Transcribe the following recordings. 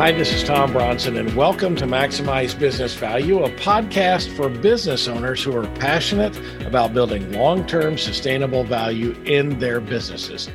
Hi, this is Tom Bronson, and welcome to Maximize Business Value, a podcast for business owners who are passionate about building long term sustainable value in their businesses.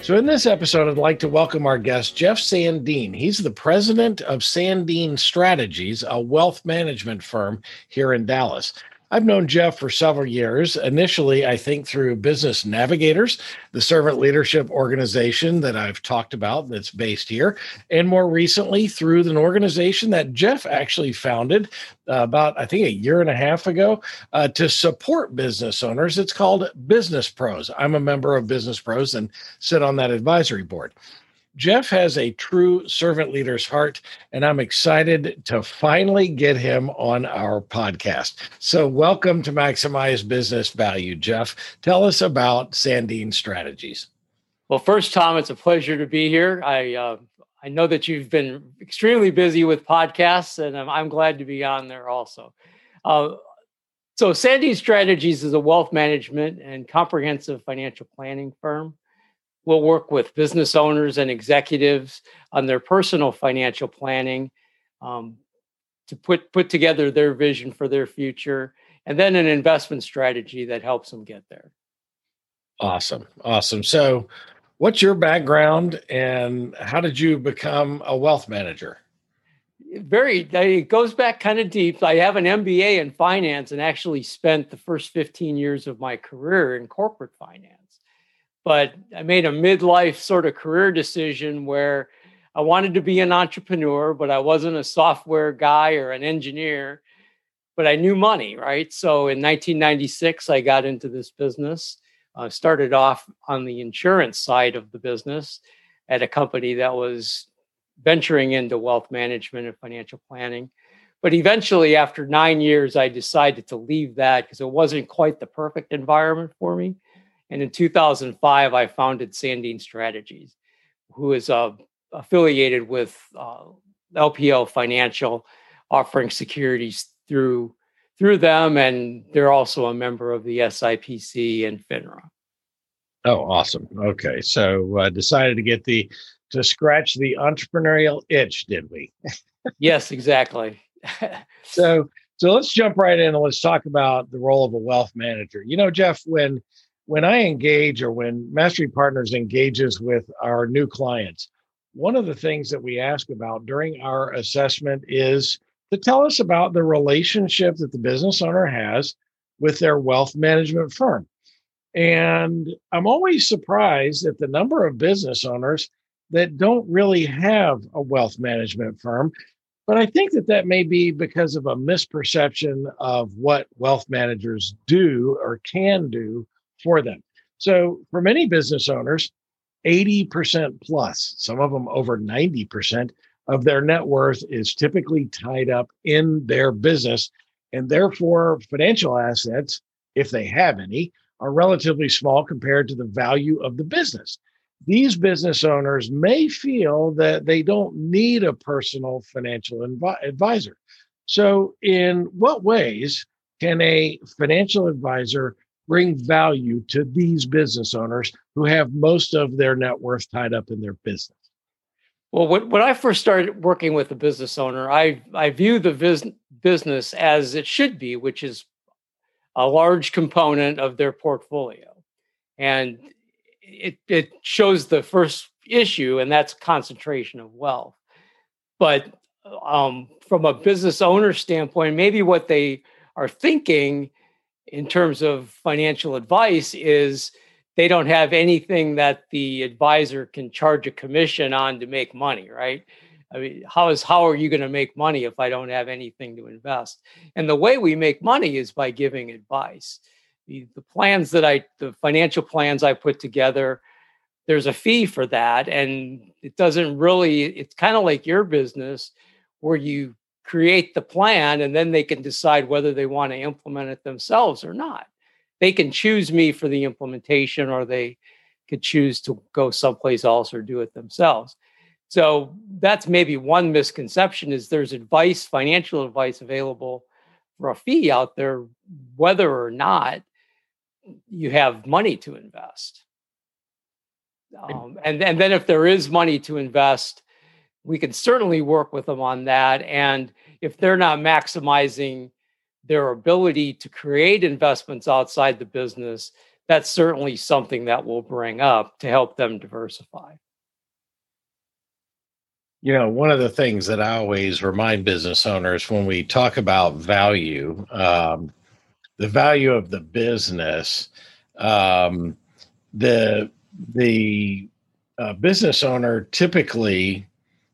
So, in this episode, I'd like to welcome our guest, Jeff Sandeen. He's the president of Sandeen Strategies, a wealth management firm here in Dallas. I've known Jeff for several years. Initially, I think through Business Navigators, the servant leadership organization that I've talked about that's based here, and more recently through an organization that Jeff actually founded uh, about, I think, a year and a half ago uh, to support business owners. It's called Business Pros. I'm a member of Business Pros and sit on that advisory board. Jeff has a true servant leader's heart, and I'm excited to finally get him on our podcast. So, welcome to Maximize Business Value, Jeff. Tell us about Sandeen Strategies. Well, first, Tom, it's a pleasure to be here. I uh, I know that you've been extremely busy with podcasts, and I'm, I'm glad to be on there also. Uh, so, Sandeen Strategies is a wealth management and comprehensive financial planning firm. We'll work with business owners and executives on their personal financial planning um, to put, put together their vision for their future and then an investment strategy that helps them get there. Awesome. Awesome. So, what's your background and how did you become a wealth manager? Very, it goes back kind of deep. I have an MBA in finance and actually spent the first 15 years of my career in corporate finance but I made a midlife sort of career decision where I wanted to be an entrepreneur, but I wasn't a software guy or an engineer, but I knew money, right? So in 1996, I got into this business. Uh, started off on the insurance side of the business at a company that was venturing into wealth management and financial planning. But eventually, after nine years, I decided to leave that because it wasn't quite the perfect environment for me. And in 2005, I founded Sandeen Strategies, who is uh, affiliated with uh, LPL Financial, offering securities through through them, and they're also a member of the SIPC and FINRA. Oh, awesome! Okay, so uh, decided to get the to scratch the entrepreneurial itch, did we? yes, exactly. so so let's jump right in and let's talk about the role of a wealth manager. You know, Jeff, when when I engage or when Mastery Partners engages with our new clients, one of the things that we ask about during our assessment is to tell us about the relationship that the business owner has with their wealth management firm. And I'm always surprised at the number of business owners that don't really have a wealth management firm. But I think that that may be because of a misperception of what wealth managers do or can do for them. So for many business owners, 80% plus, some of them over 90% of their net worth is typically tied up in their business. And therefore, financial assets, if they have any, are relatively small compared to the value of the business. These business owners may feel that they don't need a personal financial inv- advisor. So, in what ways can a financial advisor bring value to these business owners who have most of their net worth tied up in their business? Well, when, I first started working with a business owner, I, I view the vis- business as it should be, which is a large component of their portfolio. And it, it shows the first issue, and that's concentration of wealth. But um, from a business owner standpoint, maybe what they are thinking in terms of financial advice is they don't have anything that the advisor can charge a commission on to make money, right? I mean, how is how are you going to make money if I don't have anything to invest? And the way we make money is by giving advice. The, the plans that I, the financial plans I put together, there's a fee for that, and it doesn't really. It's kind of like your business, where you create the plan and then they can decide whether they want to implement it themselves or not. They can choose me for the implementation or they could choose to go someplace else or do it themselves. So that's maybe one misconception is there's advice, financial advice available for a fee out there, whether or not you have money to invest. Um, and, and then if there is money to invest, we can certainly work with them on that. And if they're not maximizing their ability to create investments outside the business, that's certainly something that we'll bring up to help them diversify. You know, one of the things that I always remind business owners when we talk about value, um, the value of the business, um, the the uh, business owner typically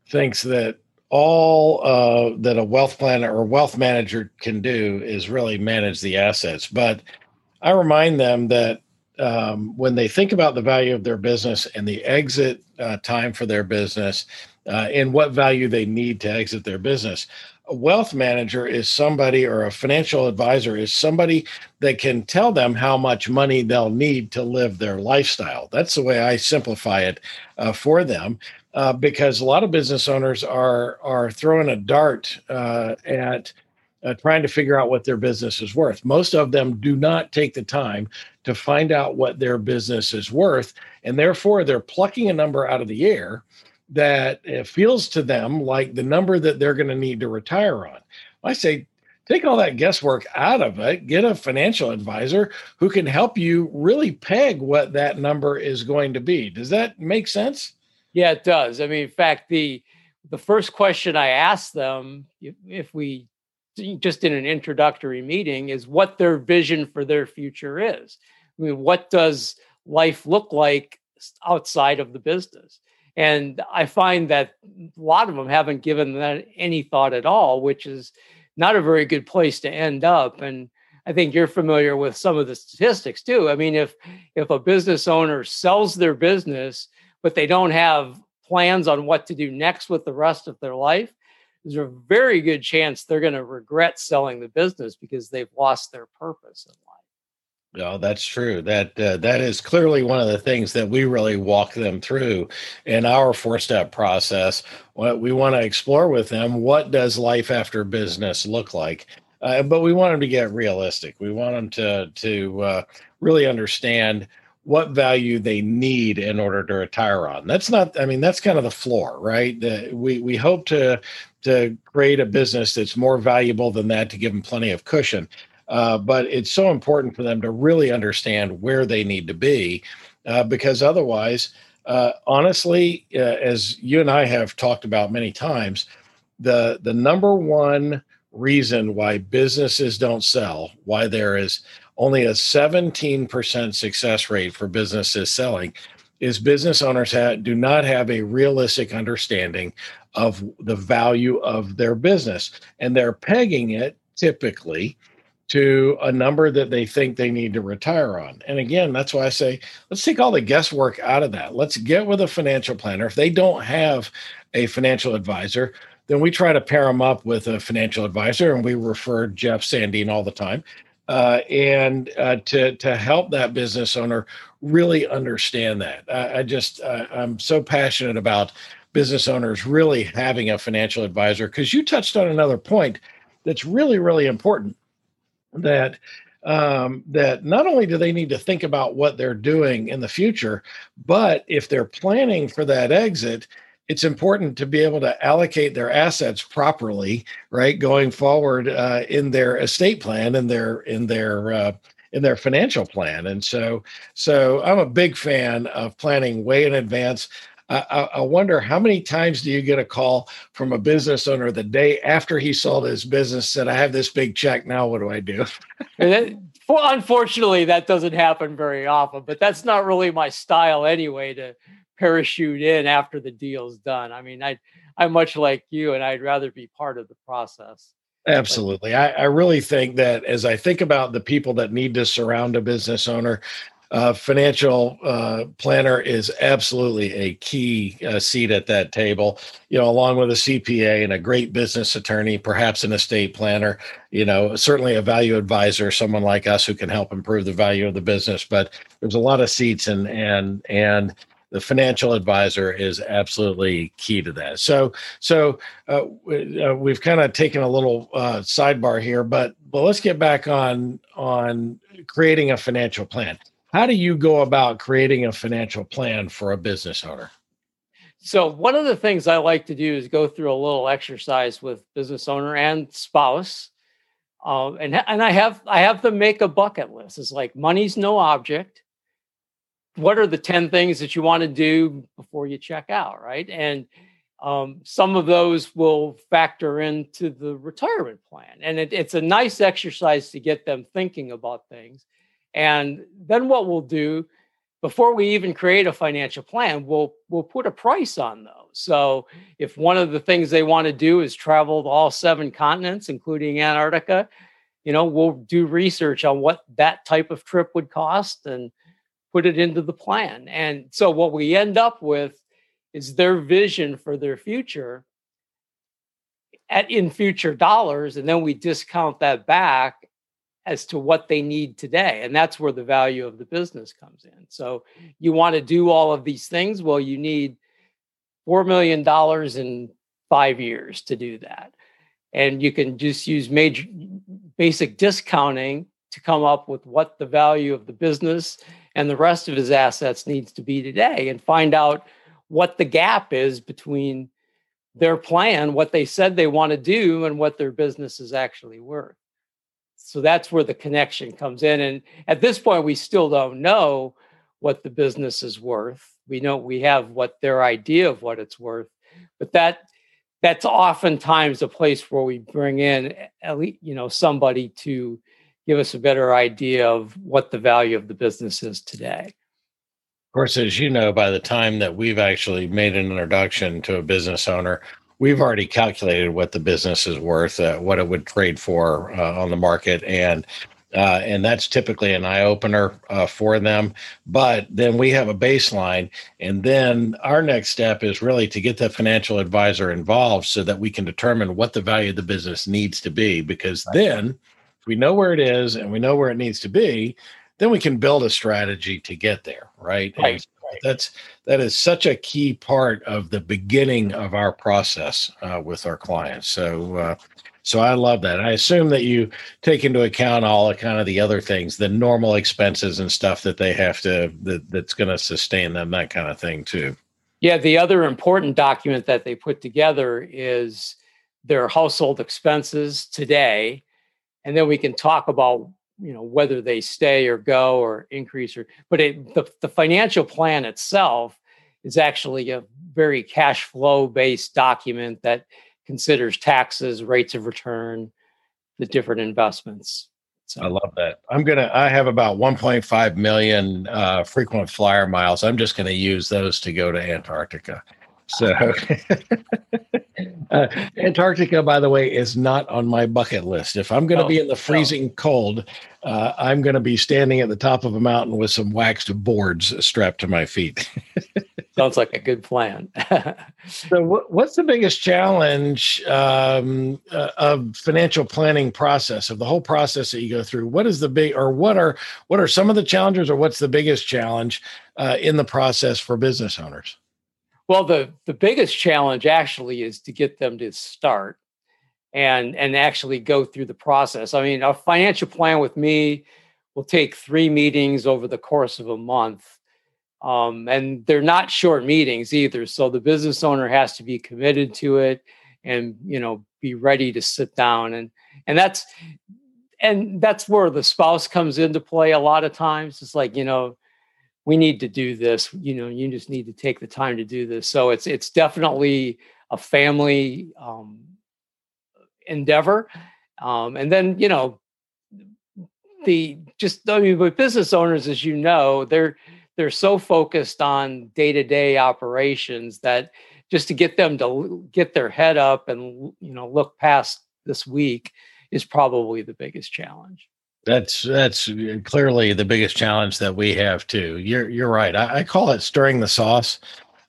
thinks that all uh, that a wealth planner or wealth manager can do is really manage the assets. But I remind them that um, when they think about the value of their business and the exit uh, time for their business uh, and what value they need to exit their business, a wealth manager is somebody or a financial advisor is somebody that can tell them how much money they'll need to live their lifestyle. That's the way I simplify it uh, for them. Uh, because a lot of business owners are are throwing a dart uh, at uh, trying to figure out what their business is worth. Most of them do not take the time to find out what their business is worth, and therefore they're plucking a number out of the air that feels to them like the number that they're going to need to retire on. I say, take all that guesswork out of it, get a financial advisor who can help you really peg what that number is going to be. Does that make sense? Yeah, it does. I mean, in fact, the the first question I ask them, if we just in an introductory meeting, is what their vision for their future is. I mean, what does life look like outside of the business? And I find that a lot of them haven't given that any thought at all, which is not a very good place to end up. And I think you're familiar with some of the statistics too. I mean, if if a business owner sells their business, but they don't have plans on what to do next with the rest of their life, there's a very good chance they're going to regret selling the business because they've lost their purpose in life. Oh, that's true. That uh, that is clearly one of the things that we really walk them through in our four-step process. What we want to explore with them: what does life after business look like? Uh, but we want them to get realistic. We want them to to uh, really understand what value they need in order to retire on. That's not. I mean, that's kind of the floor, right? we we hope to to create a business that's more valuable than that to give them plenty of cushion. Uh, but it's so important for them to really understand where they need to be uh, because otherwise, uh, honestly, uh, as you and I have talked about many times, the the number one reason why businesses don't sell, why there is only a 17% success rate for businesses selling, is business owners have, do not have a realistic understanding of the value of their business, and they're pegging it typically to a number that they think they need to retire on. And again, that's why I say, let's take all the guesswork out of that. Let's get with a financial planner. If they don't have a financial advisor, then we try to pair them up with a financial advisor, and we refer Jeff Sandeen all the time, uh, and uh, to to help that business owner really understand that. I, I just uh, I'm so passionate about business owners really having a financial advisor because you touched on another point that's really really important that um, that not only do they need to think about what they're doing in the future, but if they're planning for that exit, it's important to be able to allocate their assets properly, right, going forward uh, in their estate plan and their in their uh, in their financial plan. And so, so I'm a big fan of planning way in advance. I, I, wonder how many times do you get a call from a business owner the day after he sold his business said, I have this big check. Now what do I do? well, unfortunately, that doesn't happen very often, but that's not really my style anyway to parachute in after the deal's done. I mean, I, I'm much like you, and I'd rather be part of the process. Absolutely. I, I, really think that as I think about the people that need to surround a business owner, uh, financial uh, planner is absolutely a key uh, seat at that table. You know, along with a CPA and a great business attorney, perhaps an estate planner. You know, certainly a value advisor, someone like us who can help improve the value of the business. But there's a lot of seats, and and and the financial advisor is absolutely key to that. So, so uh, uh, we've kind of taken a little uh, sidebar here, but but let's get back on on creating a financial plan. How do you go about creating a financial plan for a business owner? So, one of the things I like to do is go through a little exercise with business owner and spouse. Um, and and I have I have them make a bucket list. It's like money's no object what are the 10 things that you want to do before you check out right? And um, some of those will factor into the retirement plan. And it, it's a nice exercise to get them thinking about things. And then what we'll do before we even create a financial plan we'll we'll put a price on those. So if one of the things they want to do is travel to all seven continents including antarctica you know we'll do research on what that type of trip would cost and put it into the plan. And so what we end up with is their vision for their future at in future dollars and then we discount that back as to what they need today. And that's where the value of the business comes in. So you want to do all of these things? Well you need 4 million dollars in 5 years to do that. And you can just use major basic discounting to come up with what the value of the business and the rest of his assets needs to be today and find out what the gap is between their plan, what they said they want to do, and what their business is actually worth. So that's where the connection comes in. And at this point, we still don't know what the business is worth. We know we have what their idea of what it's worth, but that that's oftentimes a place where we bring in eh, at least you know somebody to give us a better idea of what the value of the business is today. Of course, as you know, by the time that we've actually made an introduction to a business owner, we've already calculated what the business is worth, uh, what it would trade for uh, on the market, and uh, and that's typically an eye opener uh, for them. But then we have a baseline, and then our next step is really to get the financial advisor involved so that we can determine what the value of the business needs to be. Because then we know where it is and we know where it needs to be, then we can build a strategy to get there, right? Right. That's that is such a key part of the beginning of our process uh, with our clients. So, uh, so I love that. I assume that you take into account all the kind of the other things, the normal expenses and stuff that they have to that, that's going to sustain them, that kind of thing too. Yeah, the other important document that they put together is their household expenses today and then we can talk about you know whether they stay or go or increase or but it, the, the financial plan itself is actually a very cash flow based document that considers taxes rates of return the different investments so. I love that. I'm gonna. I have about 1.5 million uh, frequent flyer miles. I'm just gonna use those to go to Antarctica. So, uh, Antarctica, by the way, is not on my bucket list. If I'm going to oh, be in the freezing cold, uh, I'm going to be standing at the top of a mountain with some waxed boards strapped to my feet. Sounds like a good plan. so, what, what's the biggest challenge um, uh, of financial planning process of the whole process that you go through? What is the big, or what are what are some of the challenges, or what's the biggest challenge uh, in the process for business owners? Well, the the biggest challenge actually is to get them to start and and actually go through the process. I mean, a financial plan with me will take three meetings over the course of a month. Um, and they're not short meetings either. So the business owner has to be committed to it and you know be ready to sit down and and that's and that's where the spouse comes into play a lot of times. It's like, you know, we need to do this you know you just need to take the time to do this. So it's it's definitely a family um, endeavor. Um, and then you know the just i mean with business owners as you know they're they're so focused on day-to-day operations that just to get them to get their head up and you know look past this week is probably the biggest challenge That's that's clearly the biggest challenge that we have too. You're you're right. I, I call it stirring the sauce.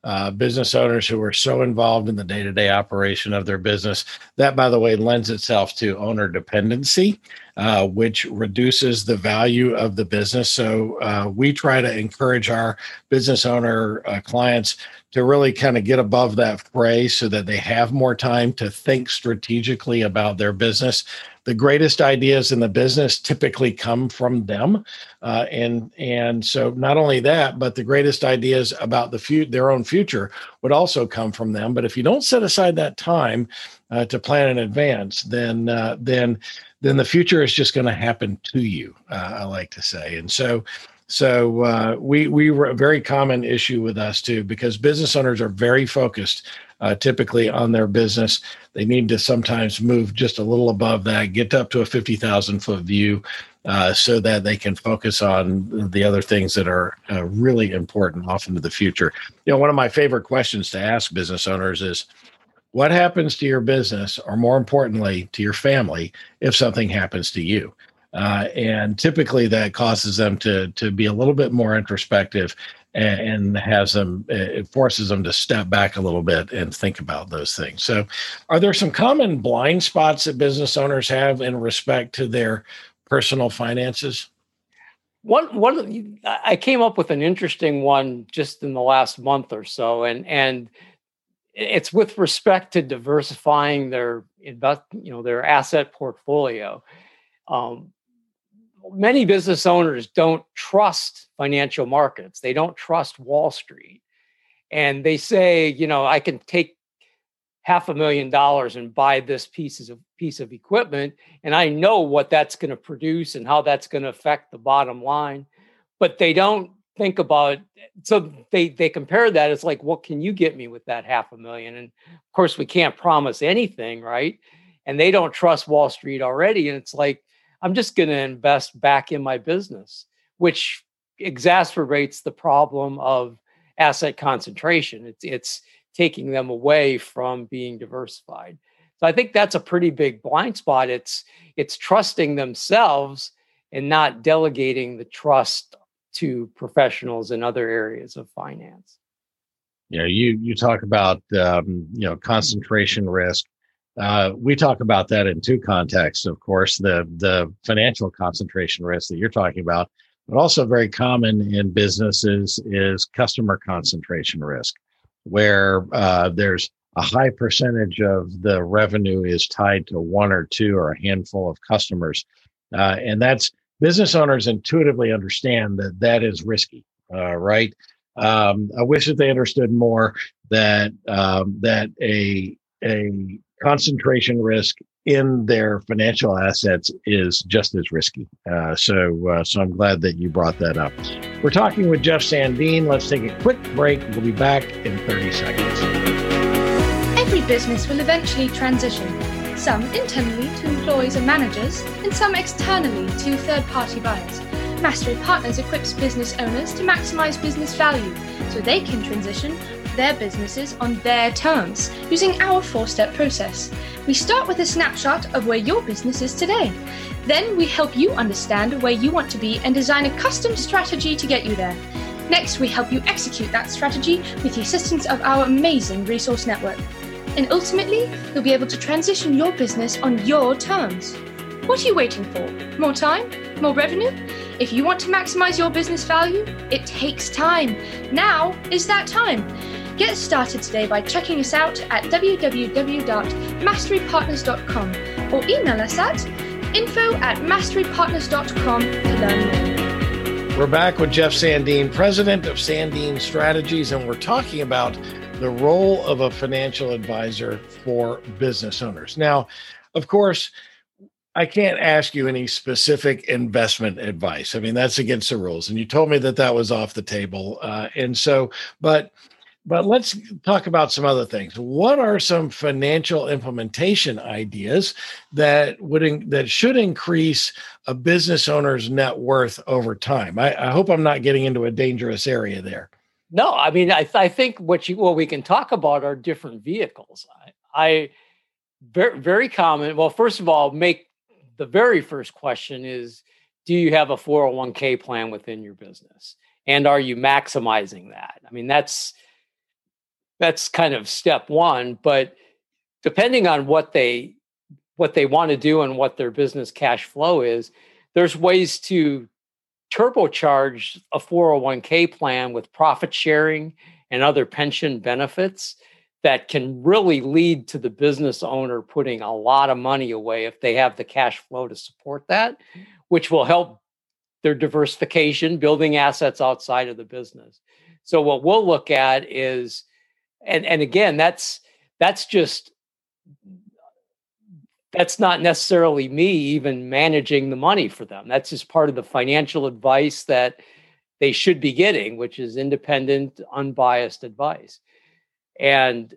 Uh, business owners who are so involved in the day-to-day operation of their business. That, by the way, lends itself to owner dependency, uh, which reduces the value of the business. So uh, we try to encourage our business owner uh, clients to really kind of get above that fray so that they have more time to think strategically about their business the greatest ideas in the business typically come from them uh, and and so not only that but the greatest ideas about the fu- their own future would also come from them but if you don't set aside that time uh, to plan in advance then uh, then then the future is just going to happen to you uh, i like to say and so so uh, we we were a very common issue with us too because business owners are very focused uh, typically on their business. They need to sometimes move just a little above that, get up to a 50,000 foot view uh, so that they can focus on the other things that are really important off into the future. You know, one of my favorite questions to ask business owners is, what happens to your business, or more importantly, to your family, if something happens to you? Uh, and typically that causes them to to be a little bit more introspective and, has them it forces them to step back a little bit and think about those things so are there some common blind spots that business owners have in respect to their personal finances one one i came up with an interesting one just in the last month or so and and it's with respect to diversifying their invest you know their asset portfolio um, many business owners don't trust financial markets. They don't trust Wall Street. And they say, you know, I can take half a million dollars and buy this piece of piece of equipment and I know what that's going to produce and how that's going to affect the bottom line. But they don't think about so they they compare that it's like what can you get me with that half a million and of course we can't promise anything right and they don't trust wall street already and it's like I'm just going to invest back in my business, which exacerbates the problem of asset concentration. It's it's taking them away from being diversified. So I think that's a pretty big blind spot. It's it's trusting themselves and not delegating the trust to professionals in other areas of finance. Yeah, you you talk about um, you know concentration risk uh, we talk about that in two contexts, of course, the the financial concentration risk that you're talking about, but also very common in businesses is customer concentration risk, where uh, there's a high percentage of the revenue is tied to one or two or a handful of customers, uh, and that's business owners intuitively understand that that is risky, uh, right? Um, I wish that they understood more that um, that a a concentration risk in their financial assets is just as risky. Uh, so, uh, so I'm glad that you brought that up. We're talking with Jeff Sandeen. Let's take a quick break. We'll be back in 30 seconds. Every business will eventually transition, some internally to employees and managers, and some externally to third party buyers. Mastery Partners equips business owners to maximize business value so they can transition their businesses on their terms using our four step process. We start with a snapshot of where your business is today. Then we help you understand where you want to be and design a custom strategy to get you there. Next, we help you execute that strategy with the assistance of our amazing resource network. And ultimately, you'll be able to transition your business on your terms. What are you waiting for? More time? More revenue? If you want to maximize your business value, it takes time. Now is that time. Get started today by checking us out at www.masterypartners.com or email us at info at masterypartners.com to learn more. We're back with Jeff Sandeen, president of Sandeen Strategies, and we're talking about the role of a financial advisor for business owners. Now, of course, I can't ask you any specific investment advice. I mean, that's against the rules. And you told me that that was off the table. Uh, and so, but but let's talk about some other things. What are some financial implementation ideas that would in, that should increase a business owner's net worth over time? I, I hope I'm not getting into a dangerous area there. No, I mean I, I think what you what we can talk about are different vehicles. I, I very very common. Well, first of all, make the very first question is do you have a 401k plan within your business? And are you maximizing that? I mean, that's that's kind of step one, but depending on what they what they want to do and what their business cash flow is, there's ways to turbocharge a 401k plan with profit sharing and other pension benefits that can really lead to the business owner putting a lot of money away if they have the cash flow to support that, which will help their diversification, building assets outside of the business. So what we'll look at is, and and again, that's that's just that's not necessarily me even managing the money for them. That's just part of the financial advice that they should be getting, which is independent, unbiased advice. And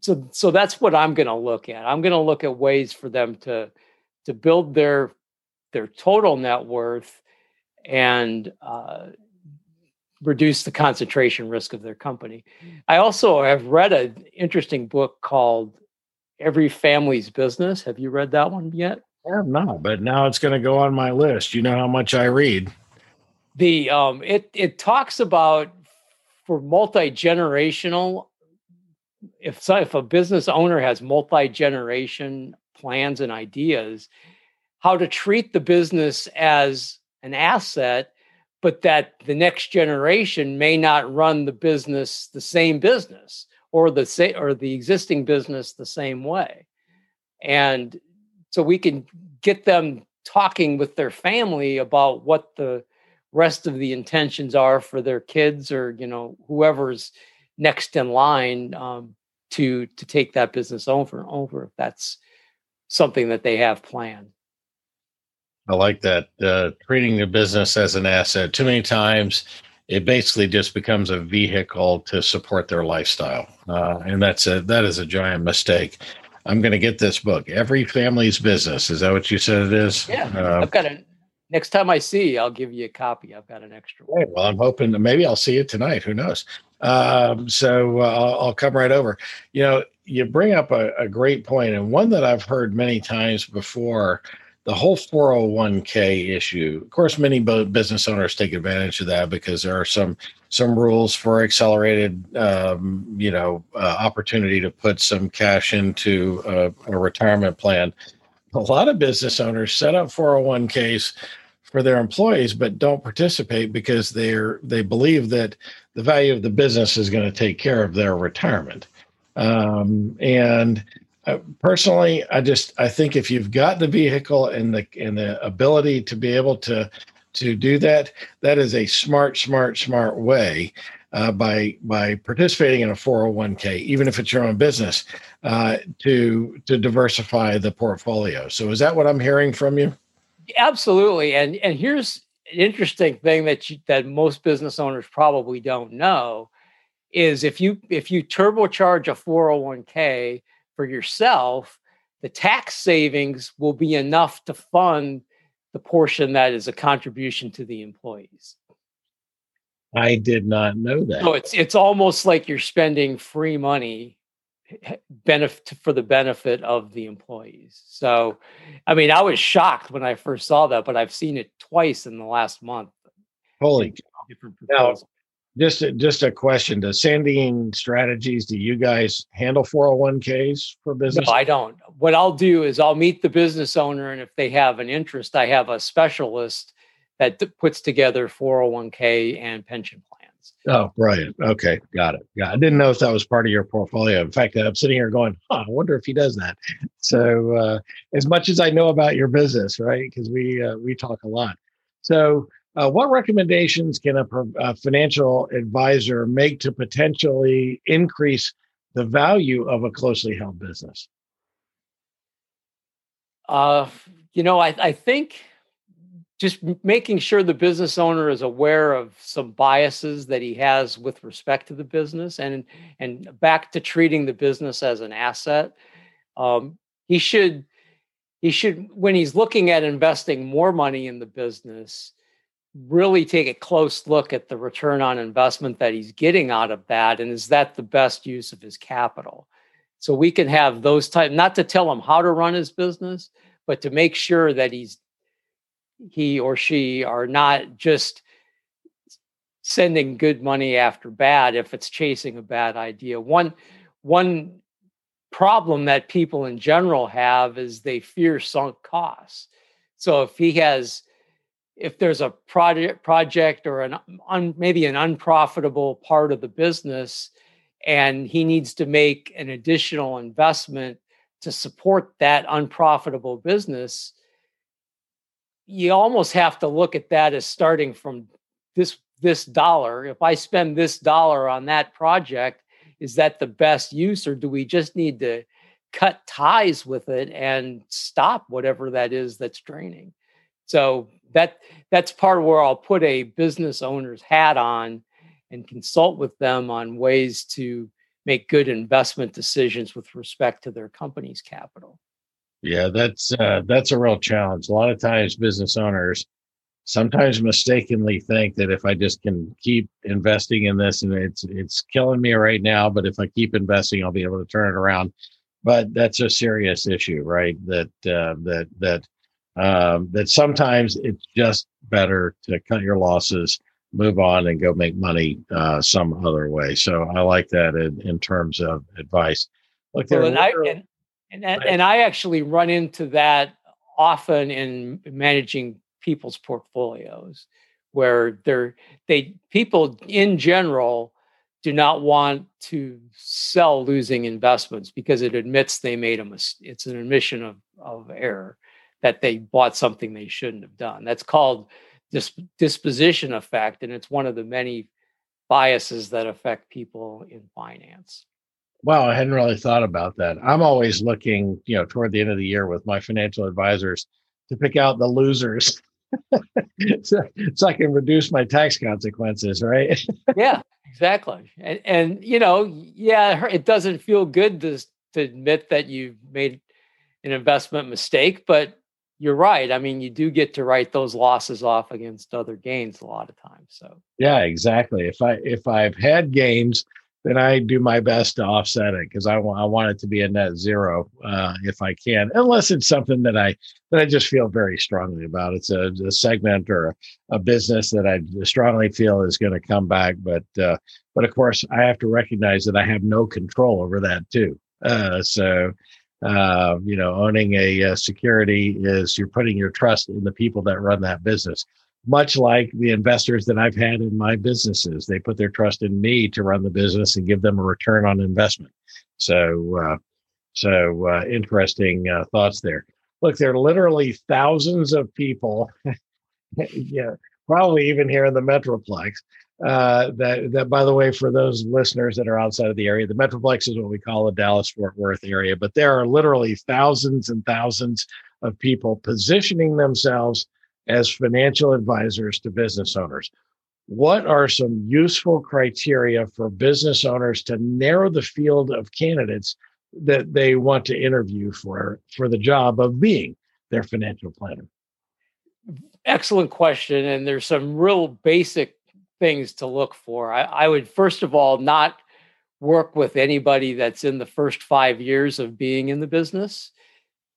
so, so that's what I'm going to look at. I'm going to look at ways for them to to build their their total net worth and uh, reduce the concentration risk of their company. I also have read an interesting book called Every Family's Business. Have you read that one yet? I have not, but now it's going to go on my list. You know how much I read. The um, it it talks about for multi generational. If so, if a business owner has multi generation plans and ideas, how to treat the business as an asset, but that the next generation may not run the business the same business or the say or the existing business the same way. And so we can get them talking with their family about what the rest of the intentions are for their kids or you know whoever's next in line um, to to take that business over over if that's something that they have planned. I like that uh, treating the business as an asset too many times it basically just becomes a vehicle to support their lifestyle, uh, and that's a that is a giant mistake. I'm going to get this book. Every family's business. Is that what you said it is? Yeah, uh, I've got it. Next time I see you, I'll give you a copy. I've got an extra one. Well, I'm hoping maybe I'll see you tonight. Who knows? Um, so uh, I'll, I'll, come right over. You know, you bring up a, a great point, and one that I've heard many times before the whole 401k issue of course many business owners take advantage of that because there are some some rules for accelerated um, you know uh, opportunity to put some cash into a, a, retirement plan. A lot of business owners set up 401ks for their employees but don't participate because they're they believe that the value of the business is going to take care of their retirement. Um, and uh, personally, I just I think if you've got the vehicle and the and the ability to be able to to do that, that is a smart, smart, smart way uh, by by participating in a 401k, even if it's your own business, uh, to to diversify the portfolio. So is that what I'm hearing from you? Absolutely, and and here's an interesting thing that you, that most business owners probably don't know is if you if you turbocharge a 401k for yourself, the tax savings will be enough to fund the portion that is a contribution to the employees. I did not know that. So it's it's almost like you're spending free money benefit for the benefit of the employees. So, I mean, I was shocked when I first saw that, but I've seen it twice in the last month. Holy different proposals. Just a, just a question: Does Sandeen Strategies do you guys handle 401ks for business? No, I don't. What I'll do is I'll meet the business owner, and if they have an interest, I have a specialist that puts together 401k and pension plans. Oh, right. Okay, got it. Yeah, I didn't know if that was part of your portfolio. In fact, I'm sitting here going, huh, I wonder if he does that. So, uh, as much as I know about your business, right? Because we uh, we talk a lot. So, uh, what recommendations can a, a, financial advisor make to potentially increase the value of a closely held business? Uh, you know, I, I think just making sure the business owner is aware of some biases that he has with respect to the business and and back to treating the business as an asset um, he should he should when he's looking at investing more money in the business really take a close look at the return on investment that he's getting out of that and is that the best use of his capital so we can have those type not to tell him how to run his business but to make sure that he's he or she are not just sending good money after bad if it's chasing a bad idea. One one problem that people in general have is they fear sunk costs. So if he has if there's a project project or an un, maybe an unprofitable part of the business and he needs to make an additional investment to support that unprofitable business you almost have to look at that as starting from this this dollar. If i spend this dollar on that project is that the best use or do we just need to cut ties with it and stop whatever that is that's draining? So that that's part of where I'll put a business owner's hat on and consult with them on ways to make good investment decisions with respect to their company's capital. Yeah, that's uh, that's a real challenge. A lot of times, business owners sometimes mistakenly think that if I just can keep investing in this and it's it's killing me right now, but if I keep investing, I'll be able to turn it around. But that's a serious issue, right? That uh, that that um, that sometimes it's just better to cut your losses, move on, and go make money uh, some other way. So I like that in, in terms of advice. Look, well, and, I, and, and, and I actually run into that often in managing people's portfolios where they're they people in general do not want to sell losing investments because it admits they made a mistake. It's an admission of, of error that they bought something they shouldn't have done. That's called dis- disposition effect, and it's one of the many biases that affect people in finance. Wow, I hadn't really thought about that. I'm always looking, you know, toward the end of the year with my financial advisors to pick out the losers. so, so, I can reduce my tax consequences, right? yeah, exactly. And, and you know, yeah, it doesn't feel good to to admit that you made an investment mistake, but you're right. I mean, you do get to write those losses off against other gains a lot of times. So yeah, exactly. If I if I've had gains, then I do my best to offset it because I want I want it to be a net zero uh, if I can, unless it's something that I that I just feel very strongly about. It's a, a segment or a, a, business that I strongly feel is going to come back, but uh, but of course I have to recognize that I have no control over that too. Uh, so uh, you know, owning a, a, uh, security is you're putting your trust in the people that run that business. Much like the investors that I've had in my businesses, they put their trust in me to run the business and give them a return on investment. So, uh, so uh, interesting uh, thoughts there. Look, there are literally thousands of people, yeah, probably even here in the Metroplex, uh, that that by the way for those listeners that are outside of the area the metroplex is what we call the dallas fort worth area but there are literally thousands and thousands of people positioning themselves as financial advisors to business owners. What are some useful criteria for business owners to narrow the field of candidates that they want to interview for for the job of being their financial planner? Excellent question and there's some real basic things to look for. I, I would first of all not work with anybody that's in the first five years of being in the business.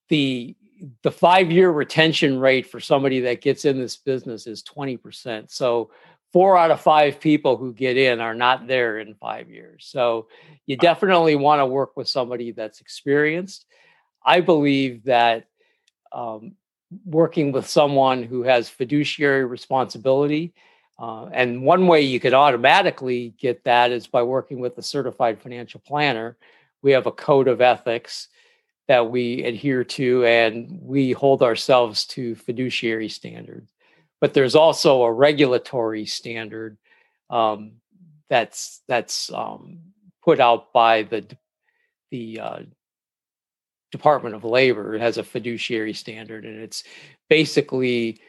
The the five year retention rate for somebody that gets in this business is 20%. So four out of five people who get in are not there in five years. So you definitely want to work with somebody that's experienced. I believe that um, working with someone who has fiduciary responsibility uh, and one way you could automatically get that is by working with a certified financial planner. We have a code of ethics that we adhere to, and we hold ourselves to fiduciary standards. But there's also a regulatory standard um, that's that's um, put out by the the uh, Department of Labor. It has a fiduciary standard, and it's basically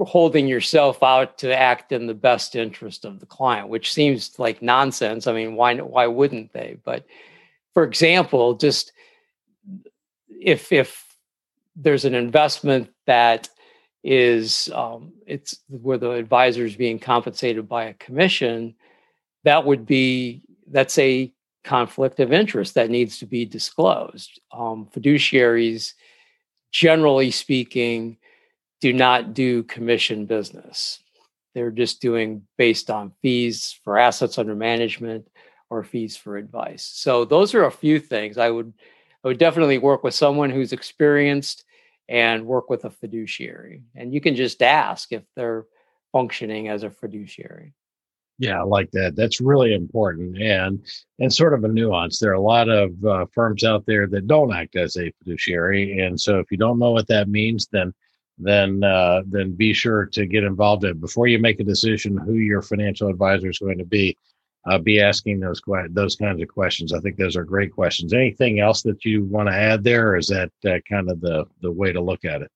holding yourself out to act in the best interest of the client, which seems like nonsense. I mean, why why wouldn't they? But for example, just if if there's an investment that is um, it's where the advisor is being compensated by a commission, that would be that's a conflict of interest that needs to be disclosed. Um, fiduciaries, generally speaking, do not do commission business. They're just doing based on fees for assets under management or fees for advice. So those are a few things I would I would definitely work with someone who's experienced and work with a fiduciary. And you can just ask if they're functioning as a fiduciary. Yeah, I like that. That's really important and and sort of a nuance. There are a lot of uh, firms out there that don't act as a fiduciary, and so if you don't know what that means, then then uh, then be sure to get involved in before you make a decision who your financial advisor is going to be. Uh, be asking those those kinds of questions. I think those are great questions. Anything else that you want to add there, or is that uh, kind of the the way to look at it?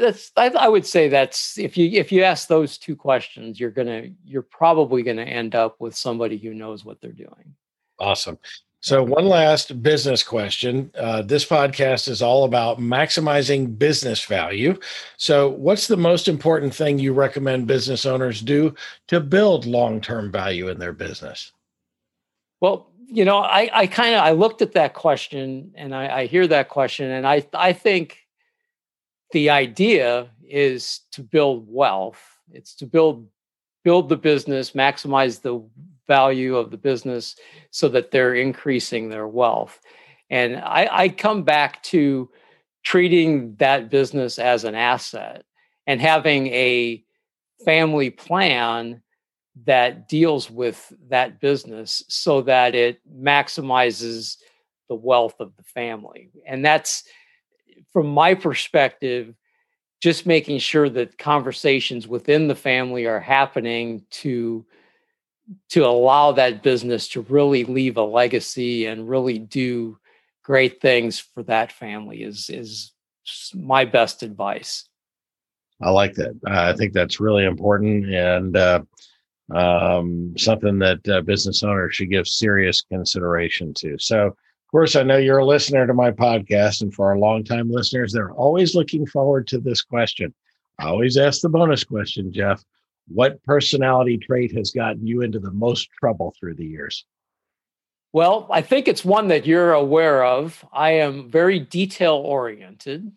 That's I, I, would say that's if you if you ask those two questions, you're gonna you're probably gonna end up with somebody who knows what they're doing. Awesome. So, one last business question. Uh, this podcast is all about maximizing business value. So, what's the most important thing you recommend business owners do to build long term value in their business? Well, you know, I, I kind of I looked at that question and I, I hear that question, and I I think the idea is to build wealth. It's to build build the business, maximize the value of the business so that they're increasing their wealth. And I, I come back to treating that business as an asset and having a family plan that deals with that business so that it maximizes the wealth of the family. And that's from my perspective, just making sure that conversations within the family are happening to to allow that business to really leave a legacy and really do great things for that family is is my best advice. I like that. I think that's really important and uh, um, something that uh, business owners should give serious consideration to. So, of course, I know you're a listener to my podcast, and for our longtime listeners, they're always looking forward to this question. I always ask the bonus question, Jeff what personality trait has gotten you into the most trouble through the years? Well, I think it's one that you're aware of. I am very detail oriented.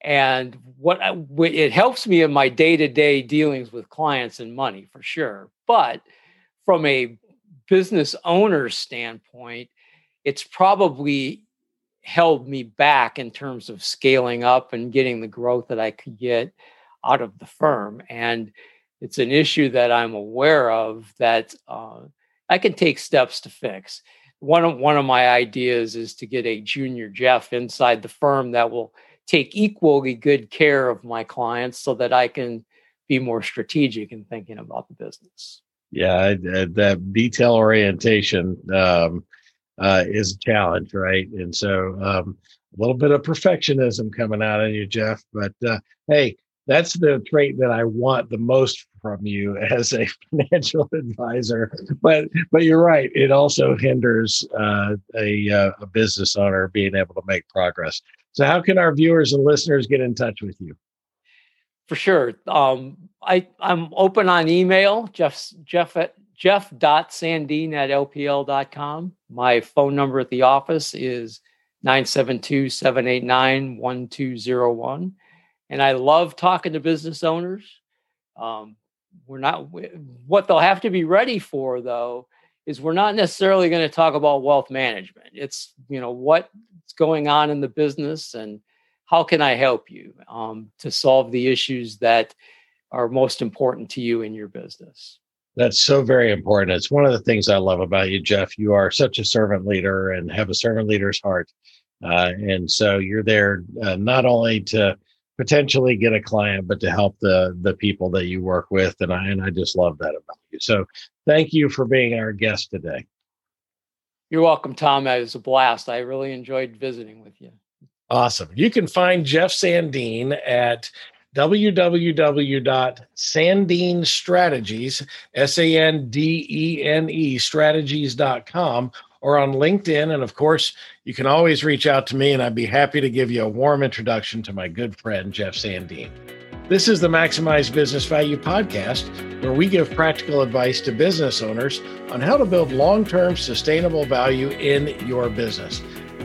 And what I, it helps me in my day to day dealings with clients and money for sure. But from a business owner standpoint, it's probably held me back in terms of scaling up and getting the growth that I could get out of the firm. And it's an issue that I'm aware of that uh, I can take steps to fix. One of one of my ideas is to get a junior Jeff inside the firm that will take equally good care of my clients so that I can be more strategic in thinking about the business. Yeah, that detail orientation um, uh, is a challenge, right? And so um, a little bit of perfectionism coming out of you, Jeff. But uh, hey, that's the trait that I want the most from you as a financial advisor. But but you're right; it also hinders uh, a, uh, a business owner being able to make progress. So, how can our viewers and listeners get in touch with you? For sure, um, I I'm open on email. Jeff Jeff at jeff.sandeen at lpl.com. My phone number at the office is 972 789 1201 and I love talking to business owners. Um, we're not what they'll have to be ready for though is we're not necessarily going to talk about wealth management. It's you know what's going on in the business and how can I help you um, to solve the issues that are most important to you in your business. That's so very important. It's one of the things I love about you, Jeff. You are such a servant leader and have a servant leader's heart. Uh, and so you're there uh, not only to potentially get a client, but to help the the people that you work with. And I and I just love that about you. So thank you for being our guest today. You're welcome, Tom. It was a blast. I really enjoyed visiting with you. Awesome. You can find Jeff Sandeen at www.sandeenstrategies, S-A-N-D-E-N-E, strategies.com, or on LinkedIn. And of course, you can always reach out to me, and I'd be happy to give you a warm introduction to my good friend, Jeff Sandeen. This is the Maximize Business Value podcast, where we give practical advice to business owners on how to build long term sustainable value in your business.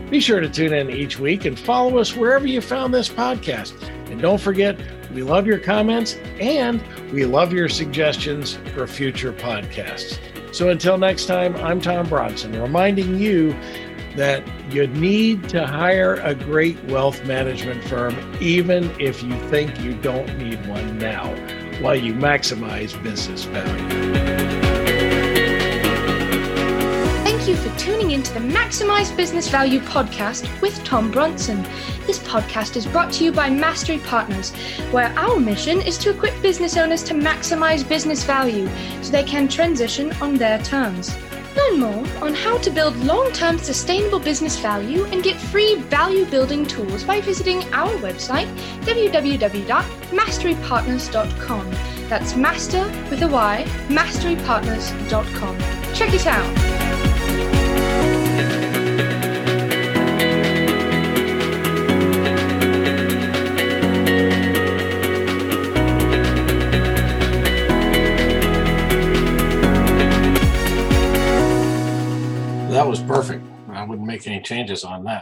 Be sure to tune in each week and follow us wherever you found this podcast. And don't forget, we love your comments and we love your suggestions for future podcasts. So until next time, I'm Tom Bronson, reminding you that you need to hire a great wealth management firm, even if you think you don't need one now, while you maximize business value. You for tuning into the Maximize Business Value podcast with Tom Bronson. This podcast is brought to you by Mastery Partners, where our mission is to equip business owners to maximize business value so they can transition on their terms. Learn more on how to build long term sustainable business value and get free value building tools by visiting our website, www.masterypartners.com. That's master with a Y, masterypartners.com. Check it out. That was perfect. I wouldn't make any changes on that.